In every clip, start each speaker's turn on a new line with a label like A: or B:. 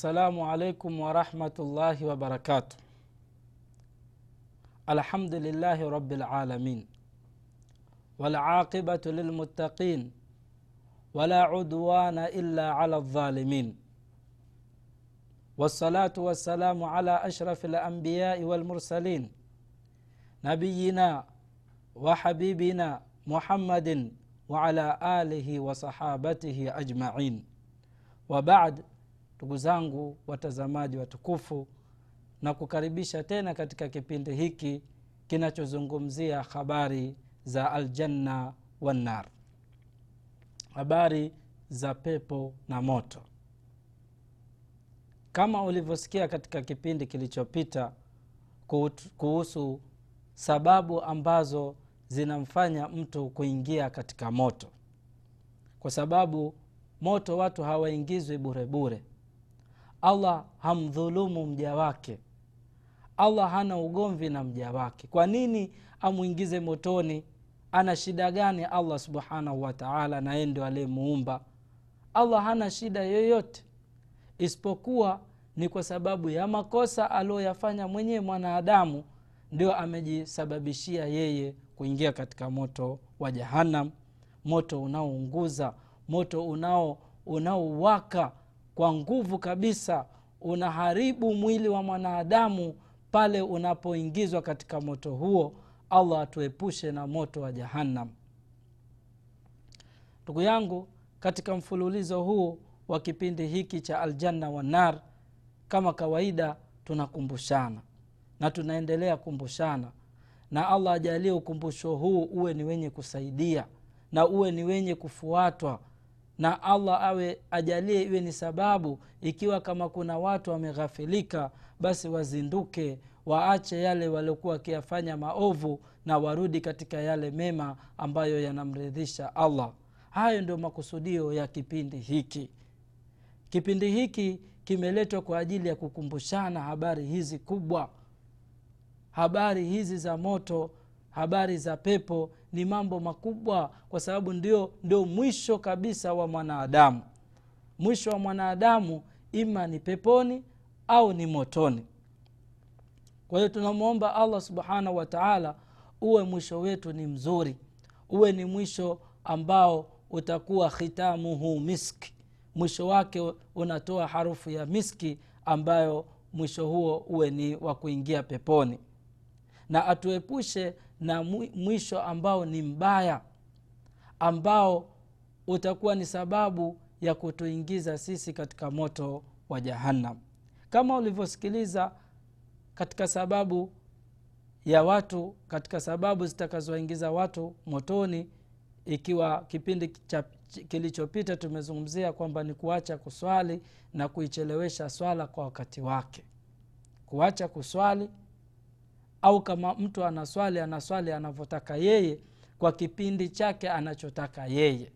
A: السلام عليكم ورحمة الله وبركاته. الحمد لله رب العالمين. والعاقبة للمتقين. ولا عدوان إلا على الظالمين. والصلاة والسلام على أشرف الأنبياء والمرسلين. نبينا وحبيبنا محمد وعلى آله وصحابته أجمعين. وبعد ndugu zangu watazamaji watukufu na kukaribisha tena katika kipindi hiki kinachozungumzia habari za aljanna wannar habari za pepo na moto. Kama ulivyosikia katika kipindi kilichopita kuhusu sababu ambazo zinamfanya mtu kuingia katika moto. Kwa sababu moto watu hawaingizwi bure bure allah hamdhulumu mja wake. Allah hana ugomvi na mja wake. Kwa nini amwingize motoni? Ana shida gani allah subhanahu wataala naye ndio aliyemuumba? Allah hana shida yoyote. Isipokuwa ni kwa sababu ya makosa aliyoyafanya mwenyewe mwanadamu ndio amejisababishia yeye kuingia katika moto wa jahannam. Moto unaounguza moto unao unaowaka kwa nguvu kabisa unaharibu mwili wa mwanadamu pale unapoingizwa katika moto huo. Allah atuepushe na moto wa jahannam. Ndugu yangu katika mfululizo huu wa kipindi hiki cha aljanna wanar kama kawaida tunakumbushana na tunaendelea kumbushana na allah ajalie ukumbusho huu uwe ni wenye kusaidia na uwe ni wenye kufuatwa na allah awe ajalie iwe ni sababu ikiwa kama kuna watu wameghafilika basi wazinduke waache yale waliokuwa wakiyafanya maovu na warudi katika yale mema ambayo yanamridhisha allah. Hayo ndio makusudio ya kipindi hiki. Kipindi hiki kimeletwa kwa ajili ya kukumbushana habari hizi kubwa. Habari hizi za moto habari za pepo ni mambo makubwa kwa sababu ndio, ndio mwisho kabisa wa mwanadamu. Mwisho wa mwanadamu ima ni peponi au ni motoni. Kwa hiyo tunamwomba allah subhanahu wa taala uwe mwisho wetu ni mzuri. Uwe ni mwisho ambao utakuwa khitamuhu miski mwisho wake unatoa harufu ya miski ambayo mwisho huo uwe ni wa kuingia peponi. Na atuepushe na mwisho ambao ni mbaya ambao utakuwa ni sababu ya kutuingiza sisi katika moto wa jahannam. Kama ulivyosikiliza katika sababu ya watu katika sababu zitakazoingiza watu motoni ikiwa kipindi kilichopita tumezungumzia kwamba ni kuacha kuswali na kuichelewesha swala kwa wakati wake. Kuacha kuswali au kama mtu anaswali anaswali anavyotaka yeye kwa kipindi chake anachotaka yeye.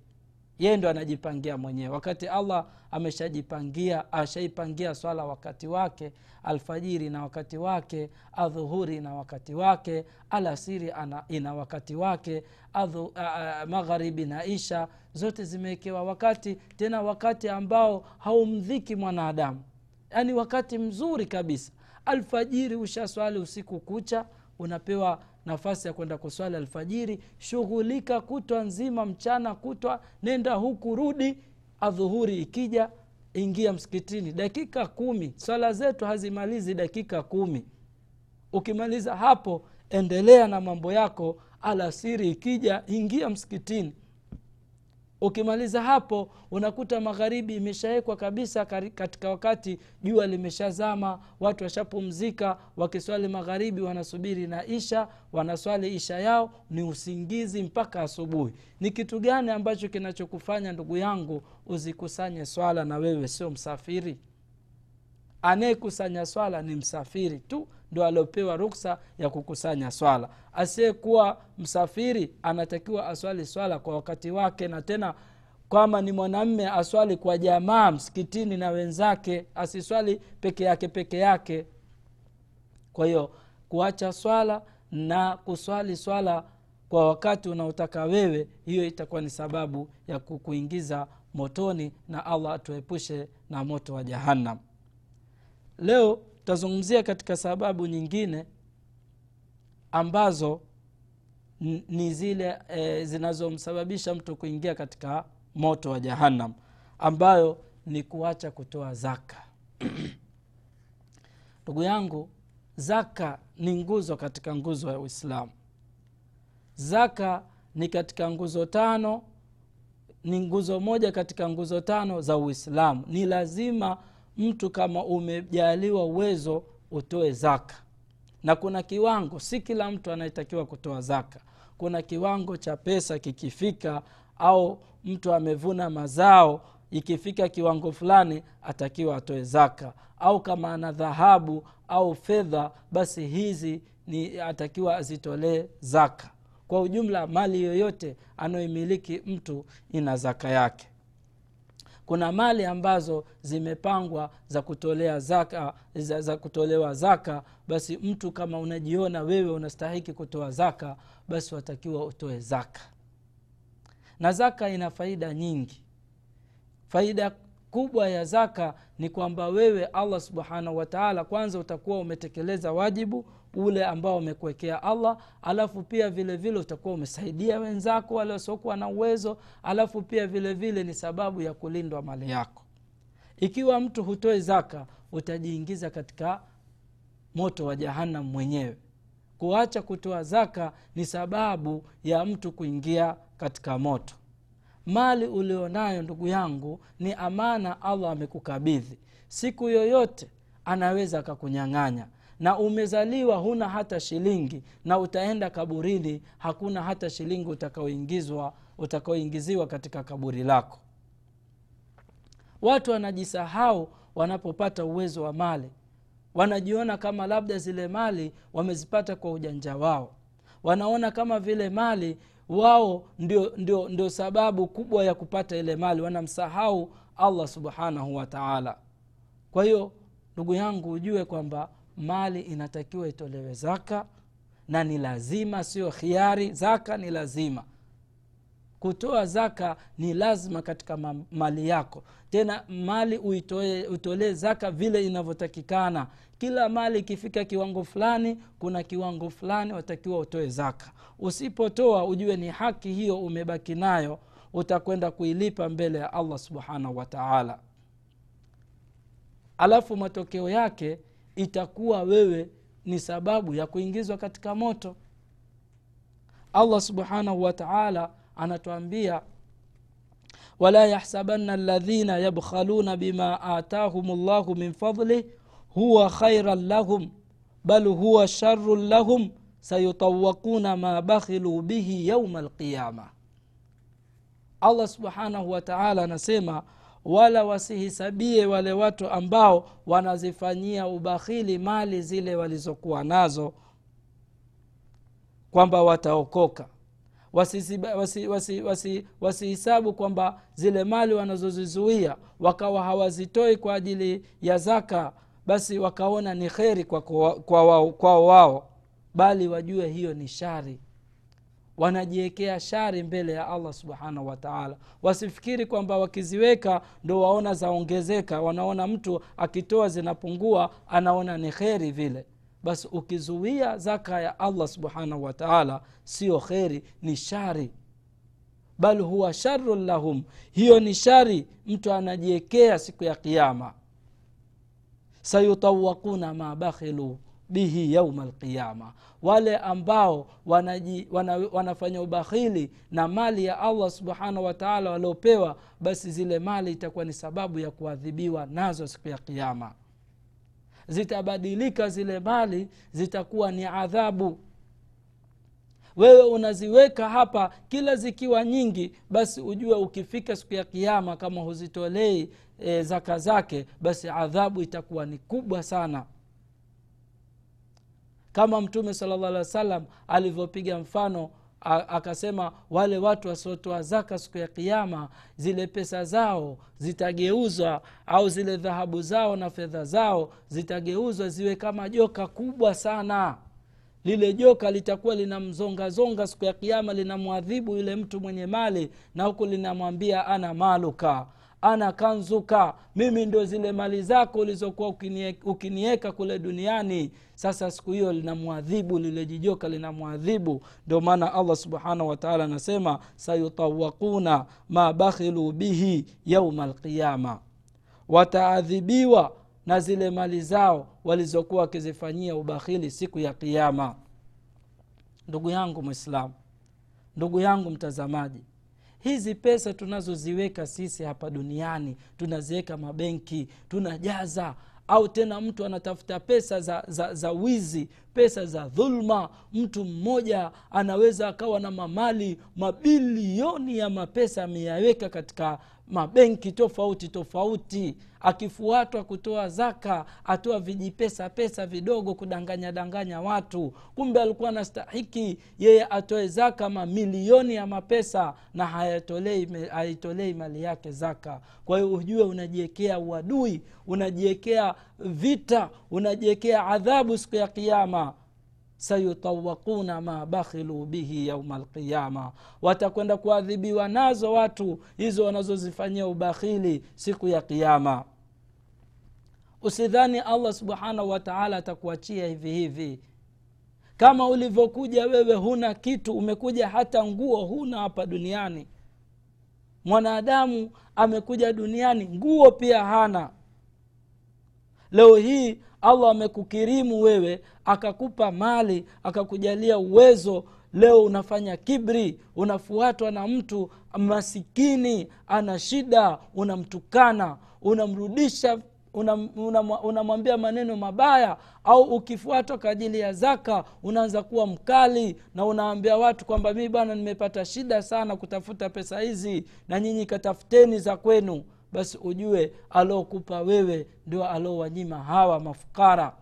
A: Yeye ndo anajipangia mwenyewe. Wakati allah ameshajipangia ashaipangia swala wakati wake alfajiri na wakati wake adhuhuri na wakati wake alasiri ana, ina wakati wake adhu, a, a, magharibi na isha zote zimewekewa wakati tena wakati ambao haumdhiki mwanadamu. Yaani wakati mzuri kabisa alfajiri ushaswali usiku kucha unapewa nafasi ya kwenda kuswali alfajiri shughulika kutwa nzima mchana kutwa nenda huku rudi adhuhuri ikija ingia msikitini. Dakika kumi swala zetu hazimalizi dakika kumi. Ukimaliza hapo endelea na mambo yako alasiri ikija ingia msikitini ukimaliza hapo unakuta magharibi imeshawekwa kabisa katika wakati jua limeshazama watu washapumzika wakiswali magharibi wanasubiri na isha wanaswali isha yao ni usingizi mpaka asubuhi. Ni kitu gani ambacho kinachokufanya ndugu yangu uzikusanye swala na wewe sio msafiri anayekusanya swala ni msafiri tu ndo aliopewa ruksa ya kukusanya swala. Asiyekuwa msafiri anatakiwa aswali swala kwa wakati wake na tena kwama ni mwanamme aswali kwa jamaa msikitini na wenzake asiswali peke yake peke yake. Kwa hiyo kuacha swala na kuswali swala kwa wakati unaotaka wewe hiyo itakuwa ni sababu ya kukuingiza motoni na allah atuepushe na moto wa jahannam leo tutazungumzia katika sababu nyingine ambazo ni zile e, zinazomsababisha mtu kuingia katika moto wa jahannam ambayo ni kuacha kutoa zaka. Ndugu yangu zaka ni nguzo katika nguzo ya uislamu. Zaka ni katika nguzo tano ni nguzo moja katika nguzo tano za uislamu. Ni lazima mtu kama umejaliwa uwezo utoe zaka. Na kuna kiwango si kila mtu anayetakiwa kutoa zaka. Kuna kiwango cha pesa kikifika au mtu amevuna mazao ikifika kiwango fulani atakiwa atoe zaka. Au kama ana dhahabu au fedha basi hizi ni atakiwa azitolee zaka. Kwa ujumla mali yoyote anayoimiliki mtu ina zaka yake kuna mali ambazo zimepangwa za kutolea zaka za, za kutolewa zaka basi mtu kama unajiona wewe unastahiki kutoa zaka basi watakiwa utoe zaka. Na zaka ina faida nyingi. Faida kubwa ya zaka ni kwamba wewe allah subhanahu wataala kwanza utakuwa umetekeleza wajibu ule ambao umekuwekea allah alafu pia vile vile utakuwa umesaidia wenzako wale wasiokuwa na uwezo alafu pia vile vile ni sababu ya kulindwa mali yako. Ikiwa mtu hutoi zaka utajiingiza katika moto wa jahannam mwenyewe. Kuacha kutoa zaka ni sababu ya mtu kuingia katika moto. Mali ulionayo ndugu yangu ni amana allah amekukabidhi. Siku yoyote anaweza akakunyang'anya na umezaliwa huna hata shilingi na utaenda kaburini hakuna hata shilingi utakaoingiziwa katika kaburi lako. Watu wanajisahau wanapopata uwezo wa mali. Wanajiona kama labda zile mali wamezipata kwa ujanja wao. Wanaona kama vile mali wao ndio, ndio, ndio sababu kubwa ya kupata ile mali. Wanamsahau allah subhanahu wataala kwa hiyo ndugu yangu ujue kwamba mali inatakiwa itolewe zaka na ni lazima sio khiari. Zaka ni lazima. Kutoa zaka ni lazima katika mali yako. Tena mali utolee zaka vile inavyotakikana. Kila mali ikifika kiwango fulani kuna kiwango fulani watakiwa utoe zaka. Usipotoa ujue ni haki hiyo umebaki nayo utakwenda kuilipa mbele ya allah subhanahu wataala alafu matokeo yake itakuwa wewe ni sababu ya kuingizwa katika moto. Allah subhanahu wataala anatuambia wala yahsabanna ladhina yabkhaluna bima atahum llahu min fadlih huwa khairan lahum bal huwa sharun lahum sayutawakuna ma bakhilu bihi yauma alqiyama. Allah subhanahu wataala anasema wala wasihisabie wale watu ambao wanazifanyia ubakhili mali zile walizokuwa nazo kwamba wataokoka. Wasihisabu wasi, wasi, wasi, wasi kwamba zile mali wanazozizuia wakawa hawazitoi kwa ajili ya zaka basi wakaona ni kheri kwa, kwa, kwa, kwa wao bali wajue hiyo ni shari wanajiwekea shari mbele ya allah subhanahu wataala wasifikiri kwamba wakiziweka ndo waona zaongezeka wanaona mtu akitoa zinapungua anaona ni kheri vile. Basi ukizuia zaka ya allah subhanahu wataala sio kheri ni shari. Bal huwa sharun lahum hiyo ni shari mtu anajiekea siku ya kiama sayutawakuna ma bakhilu bihi yauma alqiyama. Wale ambao wanaji, wana, wanafanya ubakhili na mali ya allah subhanahu wataala waliopewa basi zile mali itakuwa ni sababu ya kuadhibiwa nazo siku ya qiama zitabadilika zile mali zitakuwa ni adhabu. Wewe unaziweka hapa kila zikiwa nyingi basi ujue ukifika siku ya kiama kama huzitolei e, zaka zake basi adhabu itakuwa ni kubwa sana kama mtume salllah alih wa sallam alivyopiga mfano akasema wale watu wasiotoa zaka siku ya kiama zile pesa zao zitageuzwa au zile dhahabu zao na fedha zao zitageuzwa ziwe kama joka kubwa sana. Lile joka litakuwa linamzongazonga siku ya kiama linamwadhibu yule mtu mwenye mali na huku linamwambia ana maluka ana kanzuka. Mimi ndo zile mali zako ulizokuwa ukinie- ukinieka kule duniani. Sasa siku hiyo linamwadhibu lile jijoka linamwadhibu. Ndio maana allah subhanahu wataala anasema sayutawakuna ma bakhilu bihi yauma alqiyama. Wataadhibiwa na zile mali zao walizokuwa wakizifanyia ubakhili siku ya kiama ndugu yangu mwislamu ndugu yangu mtazamaji hizi pesa tunazoziweka sisi hapa duniani tunaziweka mabenki tunajaza. Au tena mtu anatafuta pesa za, za, za wizi pesa za dhulma mtu mmoja anaweza akawa na mamali mabilioni ya mapesa ameyaweka katika mabenki tofauti tofauti akifuatwa kutoa zaka atoa vijipesa pesa vidogo kudanganya danganya watu. Kumbe alikuwa anastahiki yeye atoe zaka mamilioni ya mapesa na hayatolei haitolei mali yake zaka. Kwa hiyo ujue unajiwekea uadui unajiwekea vita unajiwekea adhabu siku ya kiama sayutawakuna ma bakhilu bihi yauma alqiyama. Watakwenda kuadhibiwa nazo watu hizo wanazozifanyia ubakhili siku ya kiama usidhani allah subhanahu wataala atakuachia hivi hivi. Kama ulivyokuja wewe huna kitu umekuja hata nguo huna hapa duniani. Mwanadamu amekuja duniani nguo pia hana leo hii allah amekukirimu wewe akakupa mali akakujalia uwezo. Leo unafanya kibri unafuatwa na mtu masikini ana shida unamtukana unamrudisha unamwambia una, una, maneno mabaya au ukifuatwa kwa ajili ya zaka unaanza kuwa mkali na unaambia watu kwamba mii bwana nimepata shida sana kutafuta pesa hizi na nyinyi katafuteni za kwenu basi ujue aliokupa wewe ndio aliowanyima hawa mafukara.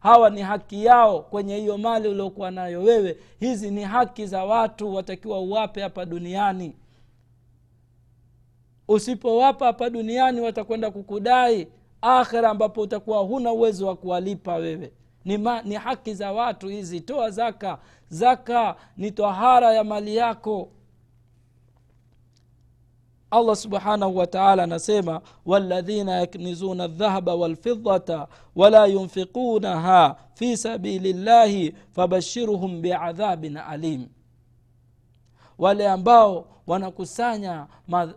A: Hawa ni haki yao kwenye hiyo mali uliokuwa nayo wewe. Hizi ni haki za watu watakiwa uwape hapa duniani. Usipowapa hapa duniani watakwenda kukudai. Akhira ambapo utakuwa huna uwezo wa kuwalipa wewe. Ni, ma, ni haki za watu hizi. Toa zaka. Zaka ni tahara ya mali yako allah subhanahu wataala anasema waladhina yaknizuna aldhahaba walfidata wala yunfiqunaha fi sabili llahi fabashiruhum biadhabin alim. Wale ambao wanakusanya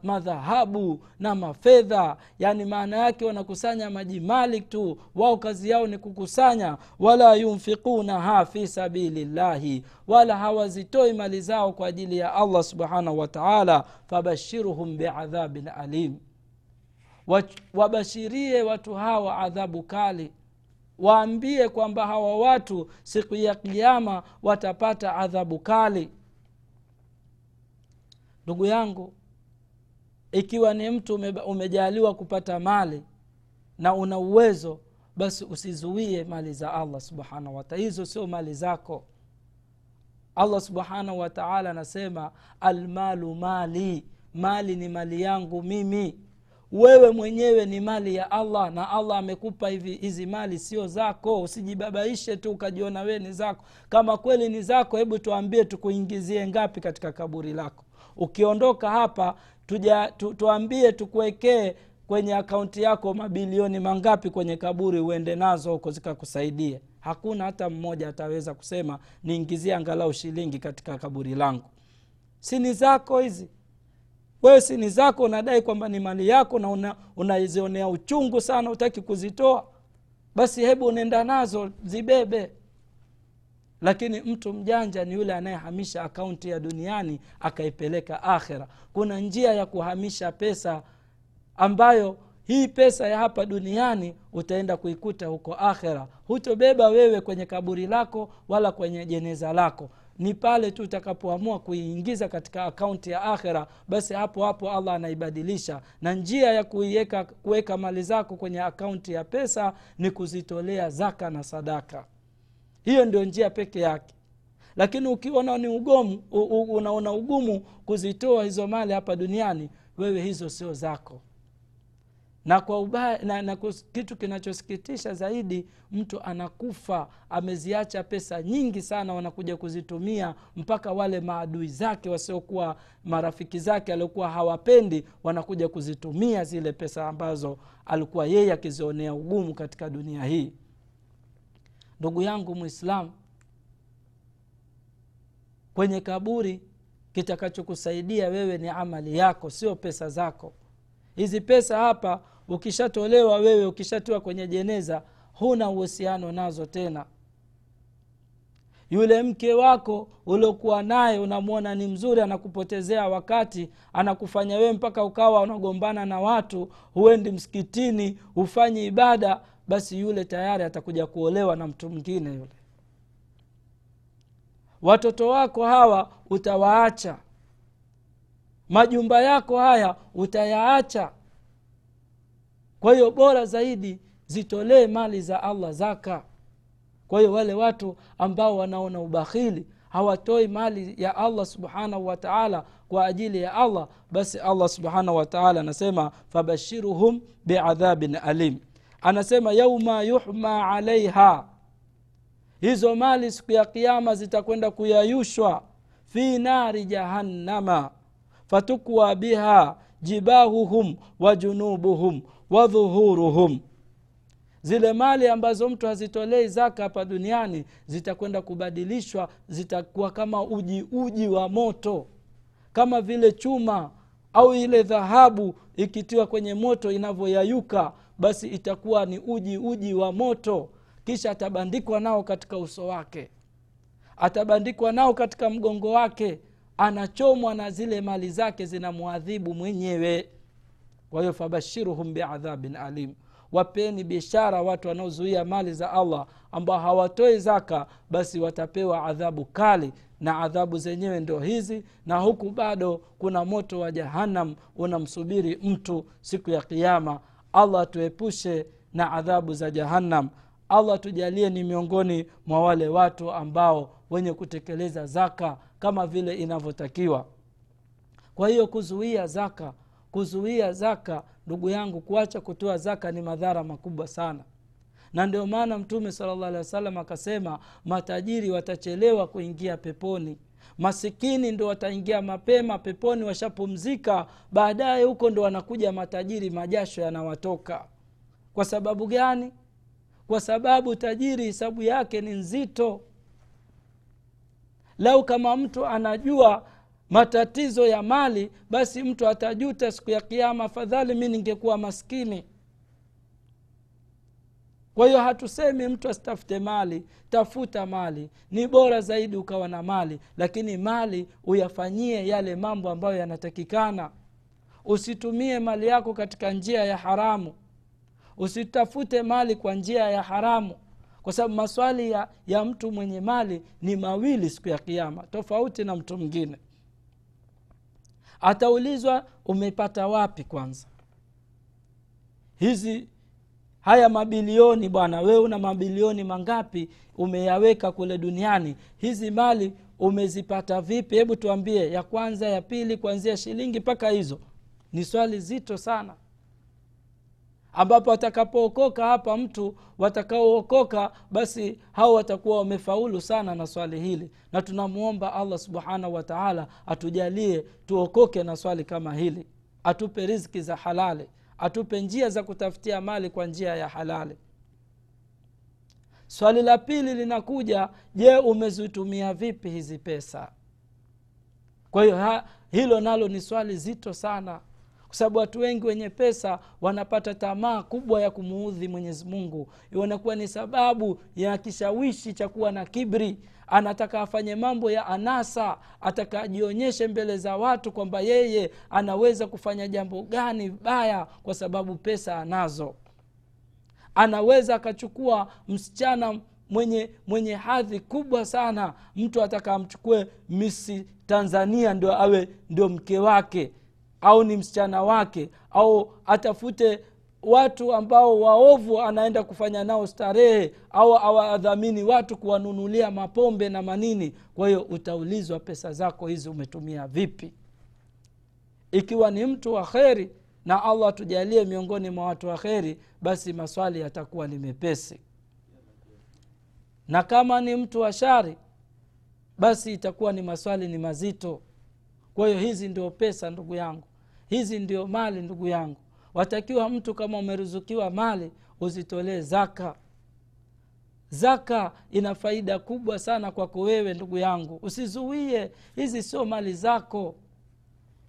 A: madhahabu na mafedha. Yani maana yake wanakusanya majimali tu wao kazi yao ni kukusanya. Wala yunfiqunaha fi sabilillahi wala hawazitoi mali zao kwa ajili ya allah subhanahu wataala fabashiruhum biadhabin alim wabashirie watu hawa adhabu kali. Waambie kwamba hawa watu siku ya kiama watapata adhabu kali ndugu yangu ikiwa ni mtu umejaliwa kupata mali na una uwezo basi usizuie mali za allah subhanahu wataala hizo sio mali zako. Allah subhanahu wataala anasema almalu mali mali ni mali yangu mimi. Wewe mwenyewe ni mali ya allah na allah amekupa hivi hizi mali sio zako. Usijibabaishe tu ukajiona wewe ni zako. Kama kweli ni zako hebu tuambie tukuingizie ngapi katika kaburi lako ukiondoka hapa tuja, tu, tuambie tukuwekee kwenye akaunti yako mabilioni mangapi kwenye kaburi uende nazo huko zikakusaidie. Hakuna hata mmoja ataweza kusema niingizie angalau shilingi katika kaburi langu. Sini zako hizi? Wewe sini zako unadai kwamba ni mali yako na unazionea una uchungu sana utaki kuzitoa? Basi hebu unaenda nazo zibebe lakini mtu mjanja ni yule anayehamisha akaunti ya duniani akaipeleka akhera. Kuna njia ya kuhamisha pesa ambayo hii pesa ya hapa duniani utaenda kuikuta huko akhera. Hutobeba wewe kwenye kaburi lako wala kwenye jeneza lako. Ni pale tu utakapoamua kuiingiza katika akaunti ya akhera basi hapo hapo allah anaibadilisha. Na njia ya kuiweka mali zako kwenye akaunti ya pesa ni kuzitolea zaka na sadaka hiyo ndio njia peke yake. Lakini ukiona ni ugomu unaona ugumu kuzitoa hizo mali hapa duniani wewe hizo sio zako. Na kwa ubaya na, na kitu kinachosikitisha zaidi mtu anakufa ameziacha pesa nyingi sana wanakuja kuzitumia mpaka wale maadui zake wasiokuwa marafiki zake aliokuwa hawapendi wanakuja kuzitumia zile pesa ambazo alikuwa yeye akizionea ugumu katika dunia hii ndugu yangu mwislamu kwenye kaburi kitakachokusaidia wewe ni amali yako sio pesa zako. Hizi pesa hapa ukishatolewa wewe ukishatiwa kwenye jeneza huna uhusiano nazo tena. Yule mke wako uliokuwa naye unamwona ni mzuri anakupotezea wakati anakufanya wewe mpaka ukawa unagombana na watu huendi msikitini hufanyi ibada basi yule tayari atakuja kuolewa na mtu mwingine yule. Watoto wako hawa utawaacha. Majumba yako haya utayaacha. Kwa hiyo bora zaidi zitolee mali za allah zaka. Kwa hiyo wale watu ambao wanaona ubakhili hawatoi mali ya allah subhanahu wataala kwa ajili ya allah basi allah subhanahu wataala anasema fabashiruhum biadhabin alim anasema yauma yuhma alaiha. Hizo mali siku ya kiama zitakwenda kuyayushwa. Fi nari jahannama. Fatukwa biha jibahuhum wa junubuhum wa dhuhuruhum. Zile mali ambazo mtu hazitolei zaka hapa duniani zitakwenda kubadilishwa zitakuwa kama uji uji wa moto. Kama vile chuma au ile dhahabu ikitiwa kwenye moto inavyoyayuka basi itakuwa ni uji uji wa moto. Kisha atabandikwa nao katika uso wake. Atabandikwa nao katika mgongo wake. Anachomwa na zile mali zake zinamwadhibu mwenyewe. Kwa hiyo fabashiruhum biadhabin alim. Wapeni bishara watu wanaozuia mali za allah ambao hawatoi zaka basi watapewa adhabu kali na adhabu zenyewe ndio hizi. Na huku bado kuna moto wa jahanam unamsubiri mtu siku ya kiama allah tuepushe na adhabu za jahannam. Allah tujalie ni miongoni mwa wale watu ambao wenye kutekeleza zaka kama vile inavyotakiwa. Kwa hiyo kuzuia zaka kuzuia zaka ndugu yangu kuacha kutoa zaka ni madhara makubwa sana. Na ndio maana mtume sala llah alih wa sallam akasema matajiri watachelewa kuingia peponi masikini ndo wataingia mapema peponi washapumzika baadaye huko ndo wanakuja matajiri majasho yanawatoka. Kwa sababu gani? Kwa sababu tajiri hisabu yake ni nzito. Lau kama mtu anajua matatizo ya mali basi mtu atajuta siku ya kiama afadhali mi ningekuwa maskini kwa hiyo hatusemi mtu asitafute mali tafuta mali. Ni bora zaidi ukawa na mali lakini mali uyafanyie yale mambo ambayo yanatakikana. Usitumie mali yako katika njia ya haramu. Usitafute mali kwa njia ya haramu. Kwa sababu maswali ya, ya mtu mwenye mali ni mawili siku ya kiama tofauti na mtu mwingine. Ataulizwa umepata wapi kwanza? Hizi haya mabilioni bwana wewe una mabilioni mangapi umeyaweka kule duniani? Hizi mali umezipata vipi? Hebu tuambie ya kwanza ya pili kuanzia shilingi mpaka hizo. Ni swali zito sana. Ambapo atakapookoka hapa mtu watakaookoka basi hao watakuwa wamefaulu sana na swali hili. Na tunamwomba allah subhanahu wataala atujalie tuokoke na swali kama hili. Atupe riziki za halali atupe njia za kutafutia mali kwa njia ya halali. Swali la pili linakuja je umezitumia vipi hizi pesa? Kwa hiyo hilo nalo ni swali zito sana. Kwa sababu watu wengi wenye pesa wanapata tamaa kubwa ya kumuudhi mwenyezi mungu. Inakuwa ni sababu ya kishawishi cha kuwa na kibri anataka afanye mambo ya anasa ataka ajionyeshe mbele za watu kwamba yeye anaweza kufanya jambo gani baya kwa sababu pesa anazo. Anaweza akachukua msichana mwenye mwenye hadhi kubwa sana mtu ataka amchukue misi tanzania ndio awe ndio mke wake au ni msichana wake au atafute watu ambao waovu anaenda kufanya nao starehe au awadhamini watu kuwanunulia mapombe na manini. Kwa hiyo utaulizwa pesa zako hizi umetumia vipi. Ikiwa ni mtu wa kheri na allah atujalie miongoni mwa watu wa kheri basi maswali yatakuwa ni mepesi. Na kama ni mtu wa shari basi itakuwa ni maswali ni mazito. Kwa hiyo hizi ndio pesa ndugu yangu. Hizi ndio mali ndugu yangu watakiwa mtu kama umeruzukiwa mali uzitolee zaka. Zaka ina faida kubwa sana kwako wewe ndugu yangu. Usizuie hizi sio mali zako.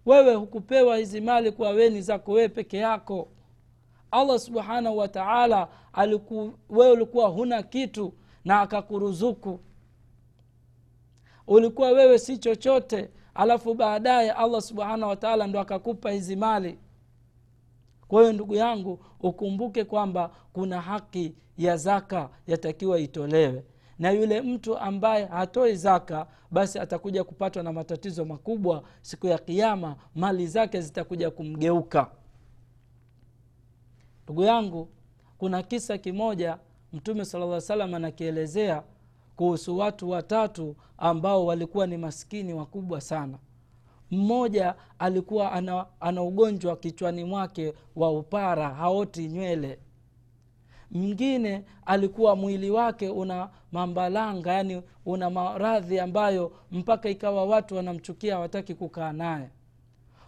A: Wewe hukupewa hizi mali kuwa weni zako wewe peke yako. Allah subhanahu wataala wewe ulikuwa huna kitu na akakuruzuku. Ulikuwa wewe si chochote alafu baadaye allah subhanahu wataala ndo akakupa hizi mali kwa hiyo ndugu yangu ukumbuke kwamba kuna haki ya zaka yatakiwa itolewe. Na yule mtu ambaye hatoi zaka basi atakuja kupatwa na matatizo makubwa siku ya kiama mali zake zitakuja kumgeuka. Ndugu yangu kuna kisa kimoja mtume sala lla salam anakielezea kuhusu watu watatu ambao walikuwa ni maskini wakubwa sana mmoja alikuwa ana, ana ugonjwa kichwani mwake wa upara haoti nywele. Mwingine alikuwa mwili wake una mambalanga yani una maradhi ambayo mpaka ikawa watu wanamchukia hawataki kukaa naye.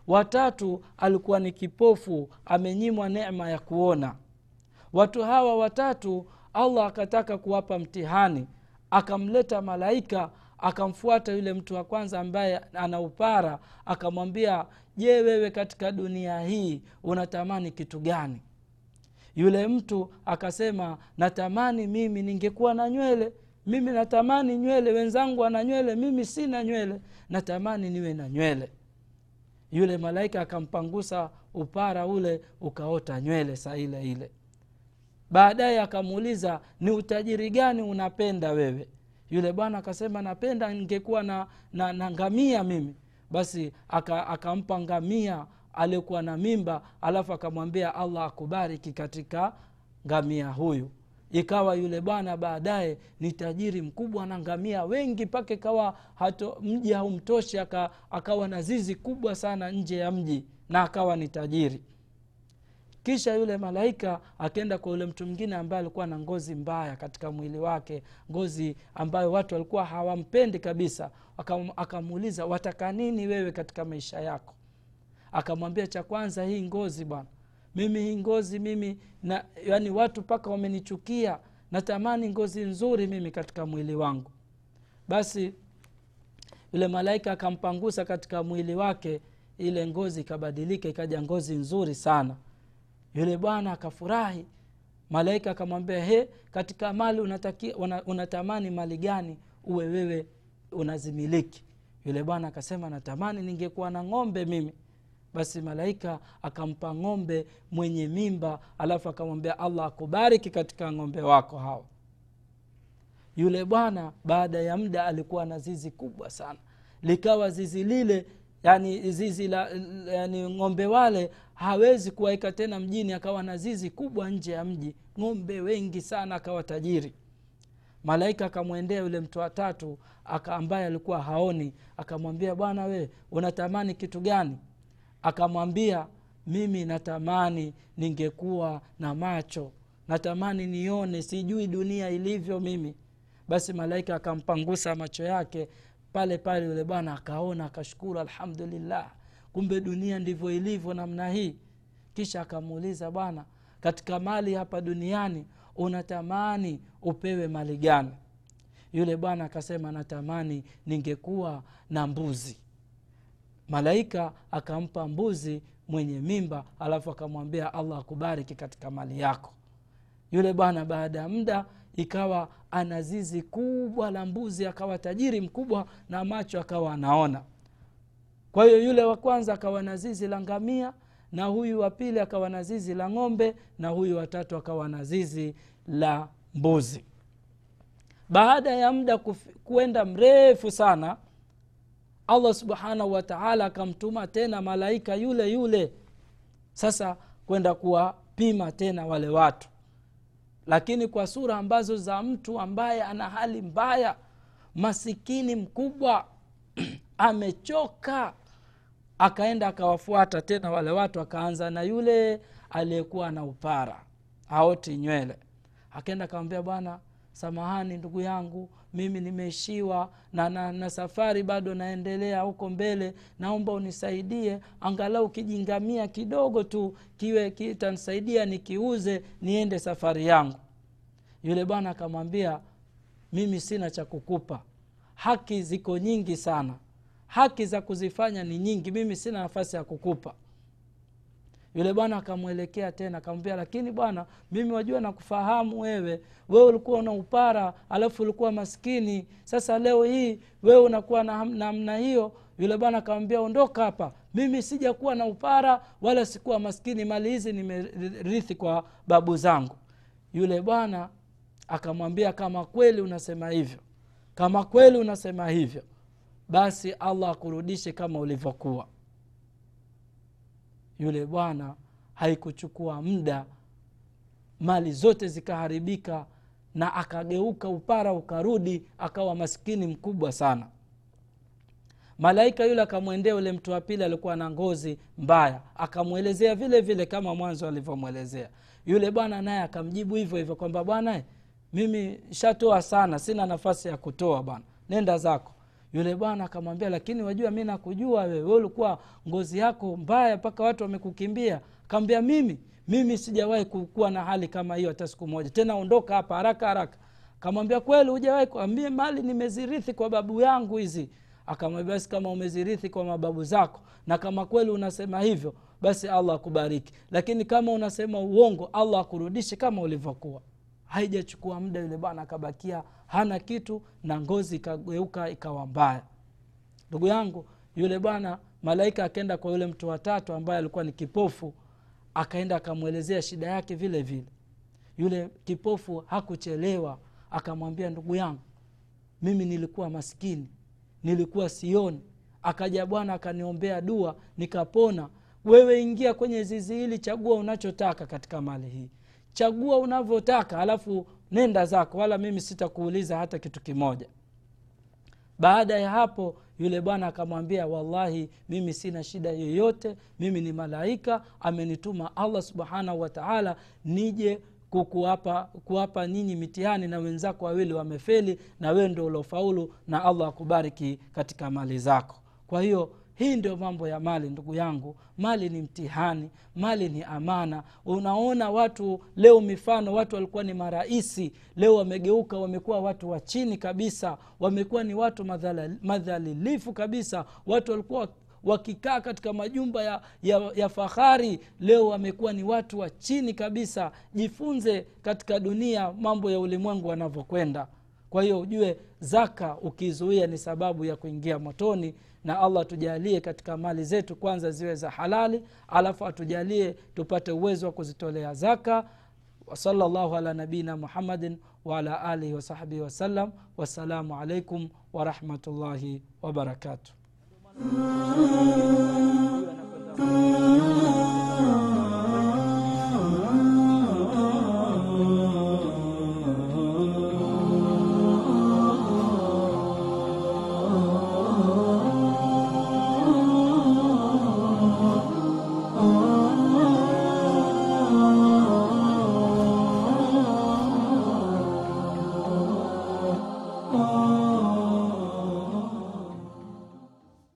A: Watatu alikuwa ni kipofu amenyimwa neema ya kuona. Watu hawa watatu allah akataka kuwapa mtihani akamleta malaika akamfuata yule mtu wa kwanza ambaye ana upara akamwambia je wewe katika dunia hii unatamani kitu gani? Yule mtu akasema natamani mimi ningekuwa na nywele. Mimi natamani nywele. Wenzangu ana nywele. Mimi sina nywele. Natamani niwe na nywele. Yule malaika akampangusa upara ule ukaota nywele saa ile ile. Baadaye akamuuliza ni utajiri gani unapenda wewe yule bwana akasema napenda ningekuwa na, na, na ngamia mimi. Basi akampa aka ngamia aliyekuwa na mimba alafu akamwambia allah akubariki katika ngamia huyu. Ikawa yule bwana baadaye ni tajiri mkubwa na ngamia wengi mpaka ikawa mji haumtoshi aka, akawa na zizi kubwa sana nje ya mji na akawa ni tajiri kisha yule malaika akaenda kwa yule mtu mwingine ambaye alikuwa na ngozi mbaya katika mwili wake ngozi ambayo watu walikuwa hawampendi kabisa. Akamuuliza wataka nini wewe katika maisha yako? Akamwambia cha kwanza hii ngozi bwana. Mimi hii ngozi mimi na yani watu mpaka wamenichukia. Natamani ngozi nzuri mimi katika mwili wangu. Basi yule malaika akampangusa katika mwili wake ile ngozi ikabadilika ikaja ngozi nzuri sana yule bwana akafurahi. Malaika akamwambia he katika mali unataki, una, unatamani mali gani uwe wewe unazimiliki? Yule bwana akasema natamani ningekuwa na ng'ombe mimi. Basi malaika akampa ng'ombe mwenye mimba alafu akamwambia allah akubariki katika ng'ombe wako hawa yule bwana baada ya muda alikuwa na zizi kubwa sana. Likawa zizi lile yani zizi la yani ng'ombe wale hawezi kuwaika tena mjini akawa na zizi kubwa nje ya mji. Ng'ombe wengi sana akawa tajiri. Malaika akamwendea yule mtu watatu ambaye alikuwa haoni. Akamwambia bwana we unatamani kitu gani? Akamwambia mimi natamani ningekuwa na macho. Natamani nione sijui dunia ilivyo mimi. Basi malaika akampangusa macho yake pale pale yule bwana akaona akashukuru alhamdulillah. Kumbe dunia ndivyo ilivyo namna hii. Kisha akamuuliza bwana katika mali hapa duniani unatamani upewe mali gani? Yule bwana akasema natamani ningekuwa na mbuzi. Malaika akampa mbuzi mwenye mimba alafu akamwambia allah akubariki katika mali yako. Yule bwana baada ya muda ikawa ana zizi kubwa la mbuzi akawa tajiri mkubwa na macho akawa anaona. Kwa hiyo yule wa kwanza akawa na zizi la ngamia na huyu wa pili akawa na zizi la ng'ombe na huyu watatu akawa na zizi la mbuzi. Baada ya muda kuenda mrefu sana allah subhanahu wataala akamtuma tena malaika yule yule. Sasa kwenda kuwapima tena wale watu lakini kwa sura ambazo za mtu ambaye ana hali mbaya masikini mkubwa amechoka akaenda akawafuata tena wale watu akaanza na yule aliyekuwa na upara aoti nywele. Akaenda akamwambia bwana samahani ndugu yangu mimi nimeishiwa na, na, na safari bado naendelea huko mbele naomba unisaidie angalau kijingamia kidogo tu kiwe kitanisaidia nikiuze niende safari yangu. Yule bwana akamwambia mimi sina cha kukupa. Haki ziko nyingi sana. Haki za kuzifanya ni nyingi. Mimi sina nafasi ya kukupa yule bwana akamwelekea tena akamwambia lakini bwana mimi wajua nakufahamu wewe. Wewe ulikuwa una upara alafu ulikuwa maskini. Sasa leo hii wewe unakuwa na namna hiyo. Yule bwana akamwambia ondoka hapa. Mimi sijakuwa na upara wala sikuwa maskini. Mali hizi nimerithi kwa babu zangu. Yule bwana akamwambia kama kweli unasema hivyo kama kweli unasema hivyo basi allah akurudishe kama ulivyokuwa yule bwana haikuchukua muda. Mali zote zikaharibika na akageuka upara ukarudi akawa maskini mkubwa sana. Malaika yule akamwendea yule mtu wa pili alikuwa na ngozi mbaya akamwelezea vile vile kama mwanzo alivyomwelezea. Yule bwana naye akamjibu hivyo hivyo kwamba bwana mimi shatoa sana sina nafasi ya kutoa bwana nenda zako yule bwana akamwambia lakini wajua mi nakujua wewe. We ulikuwa ngozi yako mbaya mpaka watu wamekukimbia. Kaambia mimi mimi sijawahi kuwa na hali kama hiyo hata siku moja. Tena ondoka hapa haraka haraka. Kamwambia kweli hujawahi kuambia mali nimezirithi kwa babu yangu hizi. Akamwambia basi kama umezirithi kwa mababu zako na kama kweli unasema hivyo basi allah akubariki. Lakini kama unasema uongo allah akurudishe kama ulivyokuwa haijachukua muda yule bwana akabakia hana kitu na ngozi ikageuka ikawa mbaya. Ndugu yangu yule bwana malaika akaenda kwa yule mtu watatu ambaye alikuwa ni kipofu akaenda akamwelezea shida yake vile vile. Yule kipofu hakuchelewa akamwambia ndugu yangu mimi nilikuwa maskini nilikuwa sioni. Akaja bwana akaniombea dua nikapona wewe ingia kwenye zizi hili chagua unachotaka katika mali hii chagua unavyotaka alafu nenda zako wala mimi sitakuuliza hata kitu kimoja. Baada ya hapo yule bwana akamwambia wallahi mimi sina shida yoyote mimi ni malaika amenituma allah subhanahu wataala nije kukuapa kuwapa ninyi mitihani na wenzako wawili wamefeli na wewe ndo ulofaulu na allah akubariki katika mali zako. Kwa hiyo hii ndio mambo ya mali ndugu yangu. Mali ni mtihani mali ni amana. Unaona watu leo mifano watu walikuwa ni marahisi leo wamegeuka wamekuwa watu wa chini kabisa. Wamekuwa ni watu madhalilifu kabisa. Watu walikuwa wakikaa katika majumba ya, ya, ya fahari. Leo wamekuwa ni watu wa chini kabisa. Jifunze katika dunia mambo ya ulimwengu wanavyokwenda kwa hiyo ujue zaka ukizuia ni sababu ya kuingia motoni na allah atujalie katika mali zetu kwanza ziwe za halali alafu atujalie tupate uwezo wa kuzitolea zaka. Wasalllahu ala nabiina muhammadin waala alihi wasahbihi wasallam wassalamu alaikum warahmatullahi wabarakatuh